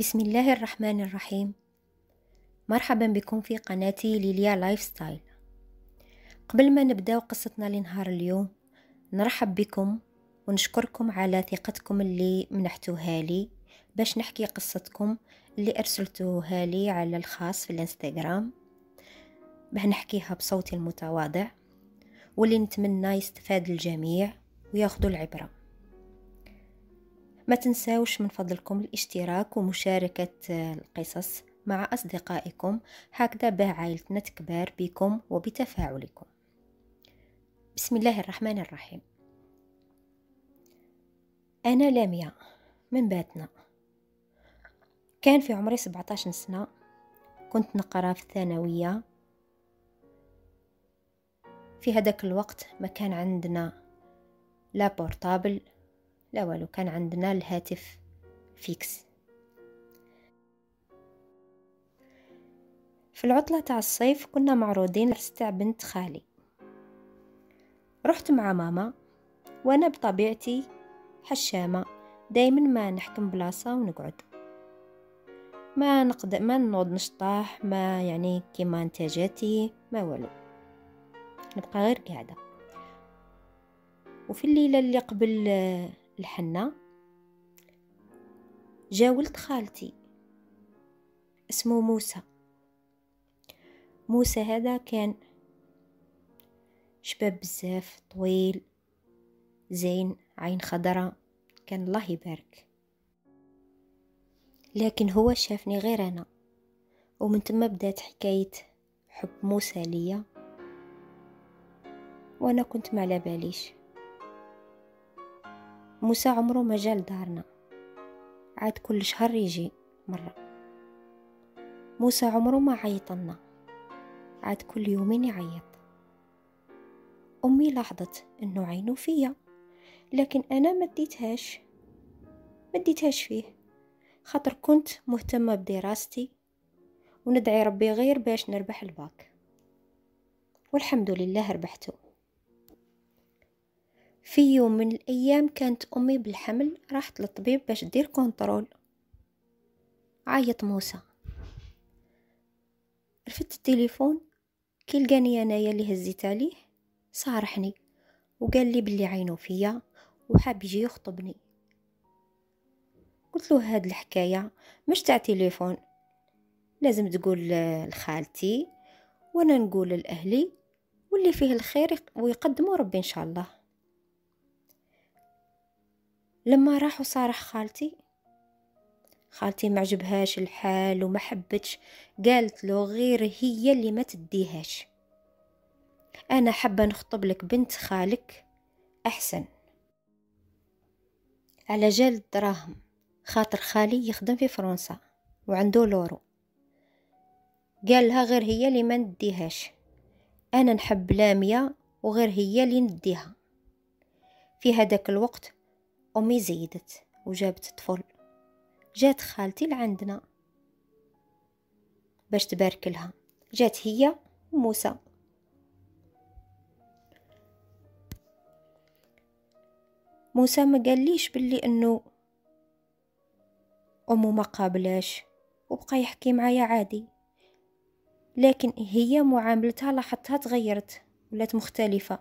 بسم الله الرحمن الرحيم. مرحبا بكم في قناتي ليليا lifestyle قبل ما نبدأ قصتنا لنهار اليوم نرحب بكم ونشكركم على ثقتكم اللي منحتوها لي باش نحكي قصتكم اللي أرسلتوها لي على الخاص في الإنستغرام. باه نحكيها بصوتي المتواضع واللي نتمنى يستفاد الجميع وياخذوا العبرة. ما تنساوش من فضلكم الاشتراك ومشاركة القصص مع أصدقائكم. هكذا به عائلتنا تكبر بكم وبتفاعلكم. بسم الله الرحمن الرحيم. أنا لاميا من باتنا. كان في عمري 17 سنة. كنت نقرأ في الثانوية. في هذاك الوقت ما كان عندنا لا portable لا والو كان عندنا الهاتف fixe في العطلة تاع الصيف كنا معروضين تاع بنت خالي. رحت مع ماما وأنا بطبيعتي حشامة دايما ما نحكم بلاصة ونقعد. ما نقد ما نوض نشطح ما يعني كيما انتاجاتي ما والو. نبقى غير قاعدة. وفي الليلة اللي قبل الحنة جا ولد خالتي اسمه موسى. موسى هذا كان شباب بزاف طويل زين عين خضراء كان الله يبارك. لكن هو شافني غير أنا ومن ثم بدات حكاية حب موسى ليا. وأنا كنت ما على باليش. موسى عمره ما جا لدارنا عاد كل شهر يجي مرة. موسى عمره ما عيطلنا عاد كل يومين يعيط. أمي لاحظت أنه عينه فيا لكن أنا ما اديتهاش ما اديتهاش فيه. خاطر كنت مهتمة بدراستي وندعي ربي غير باش نربح الباك. والحمد لله ربحته. في يوم من الأيام كانت أمي بالحمل راحت للطبيب باش دير contrôle. عيط موسى. رفدت التليفون كي لقاني أنايا اللي هزيت عليه صارحني وقال لي بلي عينو فيا وحاب يجي يخطبني. قلت له هاد الحكاية مش تاع تليفون. لازم تقول لخالتي وأنا نقول لأهلي واللي فيه الخير ويقدموا ربي إن شاء الله. لما راح وصارح خالتي. خالتي ما عجبهاش الحال وما حبتش. قالت له غير هي اللي ما تديهاش. أنا حابة نخطب لك بنت خالك أحسن. على جال الدراهم. خاطر خالي يخدم في فرنسا وعنده لورو. قال لها غير هي اللي ما نديهاش. أنا نحب لامية وغير هي اللي نديها. في هذاك الوقت أمي زيدت وجابت طفل. جات خالتي لعندنا. باش تبارك لها. جات هي وموسى. موسى ما قاليش باللي إنه أمه ما قابلاش وبقى يحكي معايا عادي. لكن هي معاملتها لاحظتها تغيرت ولات مختلفة.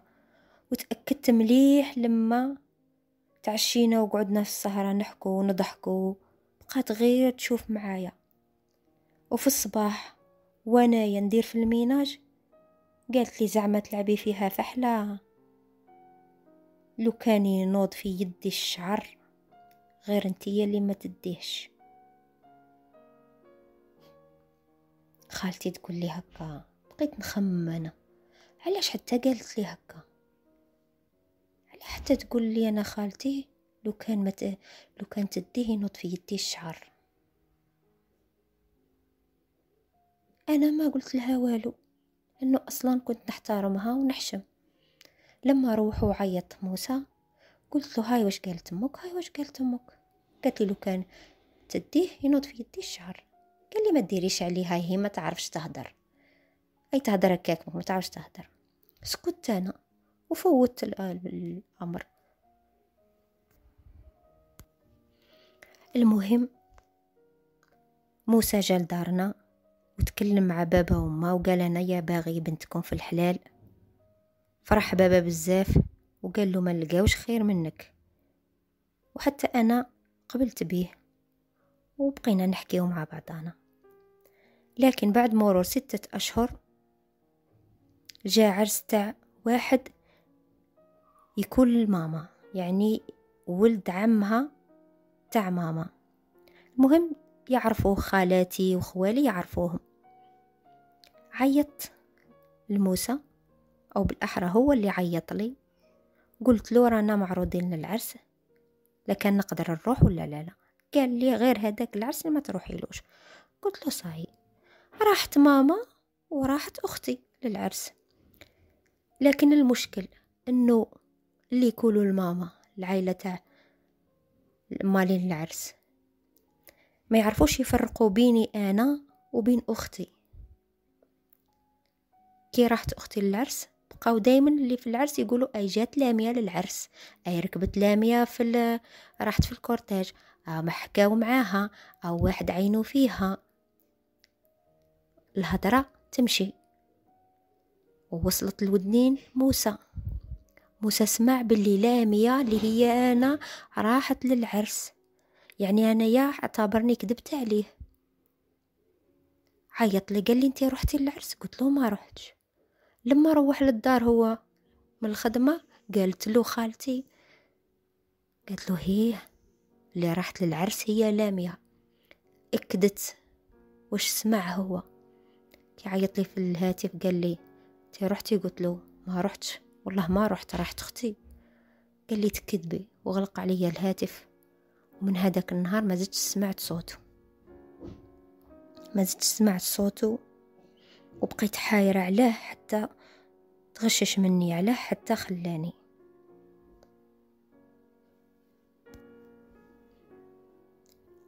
وتأكدت مليح لما تعشينا وقعدنا في السهرة نحكو ونضحكو بقات غير تشوف معايا. وفي الصباح وأنا يندير في الميناج قالت لي زعما تلعبي فيها فحلة. لو كان ينوض في يدي الشعر غير انتي اللي ما تديهش. خالتي تقول لي هكا بقيت نخمم أنا. علاش حتى قالت لي هكا؟ حتى تقول لي أنا خالتي لو كان مت... لو كان تديه ينوض في يدي الشعر. أنا ما قلت لها والو انه أصلا كنت نحترمها ونحشم. لما روحوا عيط موسى قلت له هاي واش قالت أمك؟ هاي واش قالت أمك؟ قالت لي لو كان تديه ينوض في يدي الشعر. قال لي ما ديريش عليه هاي هي ما تعرفش تهدر. أي تهدر هكاك ما تعرفش تهدر. سكت أنا. وفوت الأمر المهم موسى جا لدارنا وتكلم مع بابا وما وقال أنا يا باغي بنتكم في الحلال. فرح بابا بزاف وقال له ما لقاوش خير منك. وحتى أنا قبلت بيه وبقينا نحكيو مع بعضنا لكن بعد مرور ستة أشهر جاء عرس تاع واحد يكون الماما يعني ولد عمها تاع ماما. المهم يعرفوه خالاتي وخوالي يعرفوهم. عيط لموسى أو بالأحرى هو اللي عيط لي. قلت له رانا معروضين للعرس لكن نقدر نروح ولا لا لا؟ قال لي غير هذاك العرس ما تروحيلوش قلت له صاي راحت ماما وراحت أختي للعرس. لكن المشكل إنه اللي يقولوا الماما العائله تاع مالين العرس ما يعرفوش يفرقوا بيني أنا وبين أختي. كي راحت أختي للعرس بقاو دايما اللي في العرس يقولوا أي جات لامية للعرس أي ركبت لامية في راحت في الكورتاج أو ما حكاو معاها أو واحد عينو فيها. الهضرة تمشي. ووصلت الودنين موسى. موسى سمع باللي لامية اللي هي أنا راحت للعرس. يعني أنا يا اعتبرني كذبت عليه. عيط لي قال لي انتي رحتي للعرس. قلت له ما رحتش. لما روح للدار هو من الخدمة قالت له خالتي قالت له هي اللي راحت للعرس هي لامية اكدت. وش سمع هو؟ كي عيط لي في الهاتف قال لي تي رحتي؟ قلت له ما رحتش. والله ما رحت راحت أختي. قال لي تكذبي وغلق علي الهاتف. ومن هذاك النهار ما زدت سمعت صوته. ما زدت سمعت صوته وبقيت حايرة عليه حتى تغشش مني عليه حتى خلاني.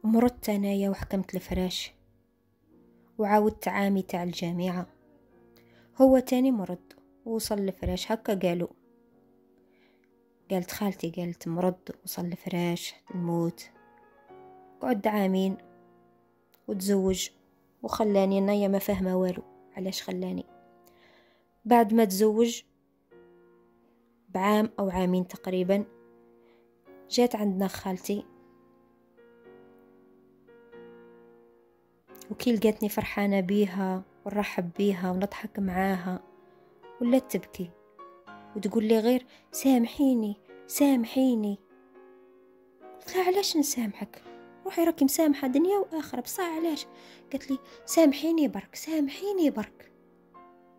مرضت أنايا وحكمت الفراش وعاودت عامي تاع الجامعة. هو تاني مرض. ووصل لفراش هكا قالوا. قالت خالتي قالت مرض وصل لفراش الموت قعد عامين وتزوج وخلاني انايا ما فاهمة والو علاش خلاني؟ بعد ما تزوج بعام أو عامين تقريبا جات عندنا خالتي. وكي لقاتني فرحانة بيها ونرحب بيها ونضحك معاها. ولا تبكي. وتقول لي غير سامحيني سامحيني. قلت لها علاش نسامحك؟ روحي راكي مسامحة دنيا وآخرة. بصح علاش؟ قالت لي سامحيني برك سامحيني برك.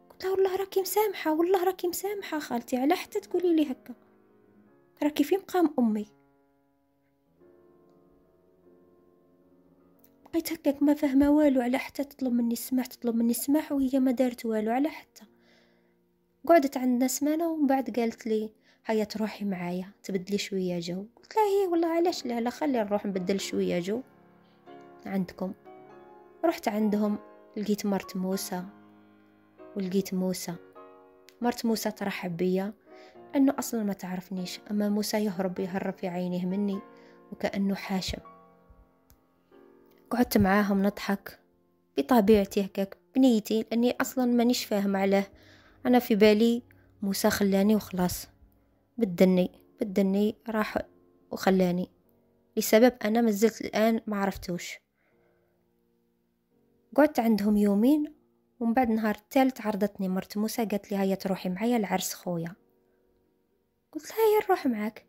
قلت لها والله راكي مسامحة والله راكي مسامحة خالتي. على حتى تقولي لي هكا. راكي في مقام أمي. بقيت هكاك ما فاهمة والو على حتى تطلب مني السماح تطلب مني السماح وهي ما دارت والو على حتى. قعدت عندنا سمانة ومن بعد قالت لي هيا تروحي معايا تبدلي شوية جو. قلت لها هي والله علاش؟ لا لا خلي نروح نبدل شوية جو. عندكم. رحت عندهم لقيت مرت موسى. ولقيت موسى. مرت موسى ترحب بيا انه أصلا ما تعرفنيش. أما موسى يهرب يهرب في عينيه مني وكأنه حاشم قعدت معاهم نضحك. بطبيعتي هكاك بنيتي لأني أصلا مانيش فاهم عليه. أنا في بالي موسى خلاني وخلاص. بدني بدني راح وخلاني. لسبب أنا مازلت الآن ما عرفتوش. قعدت عندهم يومين ومن بعد نهار الثالث عرضتني مرت موسى قالت لي هيا تروحي معايا لعرس خويا. قلت لها هيا نروح معاك.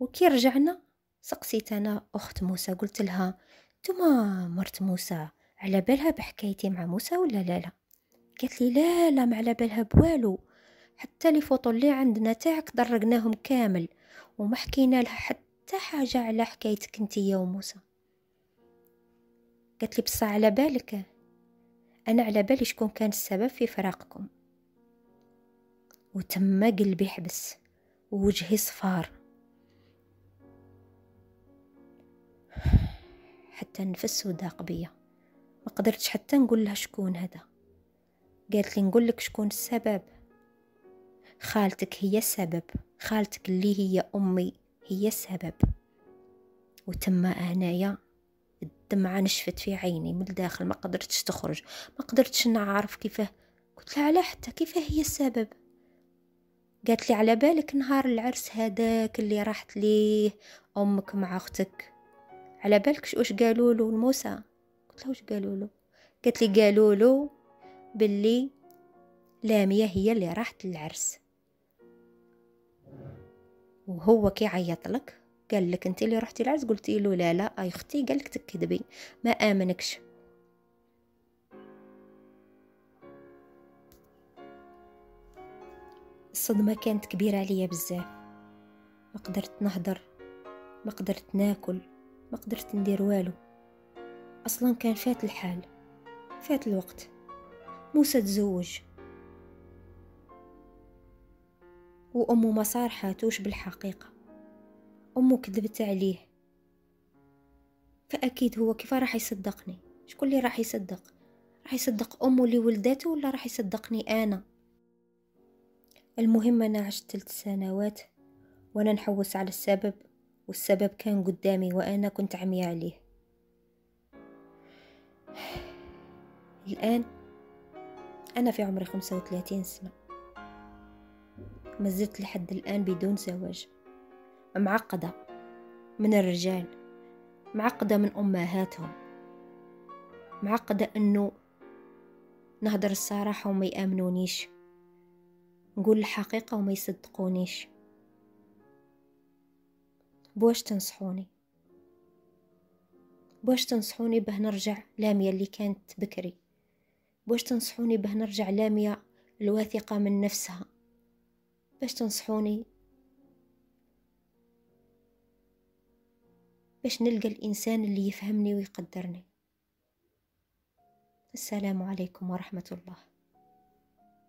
وكي رجعنا سقسيت أنا أخت موسى قلت لها نتوما مرت موسى على بالها بحكايتي مع موسى ولا لا لا؟ قالت لي لا لا ما على بالها بوالو. حتى لي فوطو اللي عندنا تاعك درقناهم كامل وما حكينا لها حتى حاجة على حكايتك انتيا وموسى قالت لي بصح على بالك. أنا على بالي شكون كان السبب في فراقكم. وتم قلبي حبس ووجهي صفار. حتى نفس وداق بيا. ما قدرتش حتى نقول لها شكون هذا. قالت لي نقول لك شكون السبب. خالتك هي السبب. خالتك اللي هي أمي هي السبب. وتم أنايا الدمعة نشفت في عيني من الداخل ما قدرتش تخرج ما قدرتش نعرف كيفاه قلت لها على حتى كيفاه هي السبب. قالت لي على بالك نهار العرس هذاك اللي راحت ليه أمك مع أختك. على بالك واش قالوا له الموسى قلت لها واش قالوا له قالت لي قالوا له باللي لامية هي اللي راحت للعرس. وهو كي عيط لك قال لك أنت اللي رحتي العرس قلتي له لا لا أي أختي قال لك تكذبي ما آمنكش. الصدمة كانت كبيرة عليا بزاف. ما قدرت نهضر ما قدرت ناكل ما قدرت ندير والو. أصلا كان فات الحال فات الوقت. موسى تزوج. وأمه ما صارحاتوش بالحقيقة. أمه كذبت عليه. فأكيد هو كيف راح يصدقني؟ شكون اللي راح يصدق؟ راح يصدق أمه اللي ولدته ولا راح يصدقني أنا؟ المهم أنا عشت ثلاث سنوات وأنا نحوس على السبب والسبب كان قدامي وأنا كنت عمية عليه. الآن أنا في عمري خمسة وثلاثين سنة. ما زلت لحد الآن بدون زواج. معقدة من الرجال. معقدة من أمهاتهم. معقدة أنه نهدر الصراحة وما يآمنونيش. نقول الحقيقة وما يصدقونيش. بواش تنصحوني؟ بواش تنصحوني به نرجع لامية اللي كانت بكري؟ بواش تنصحوني به نرجع لامية الواثقة من نفسها؟ باش تنصحوني؟ باش نلقى الإنسان اللي يفهمني ويقدرني. السلام عليكم ورحمة الله.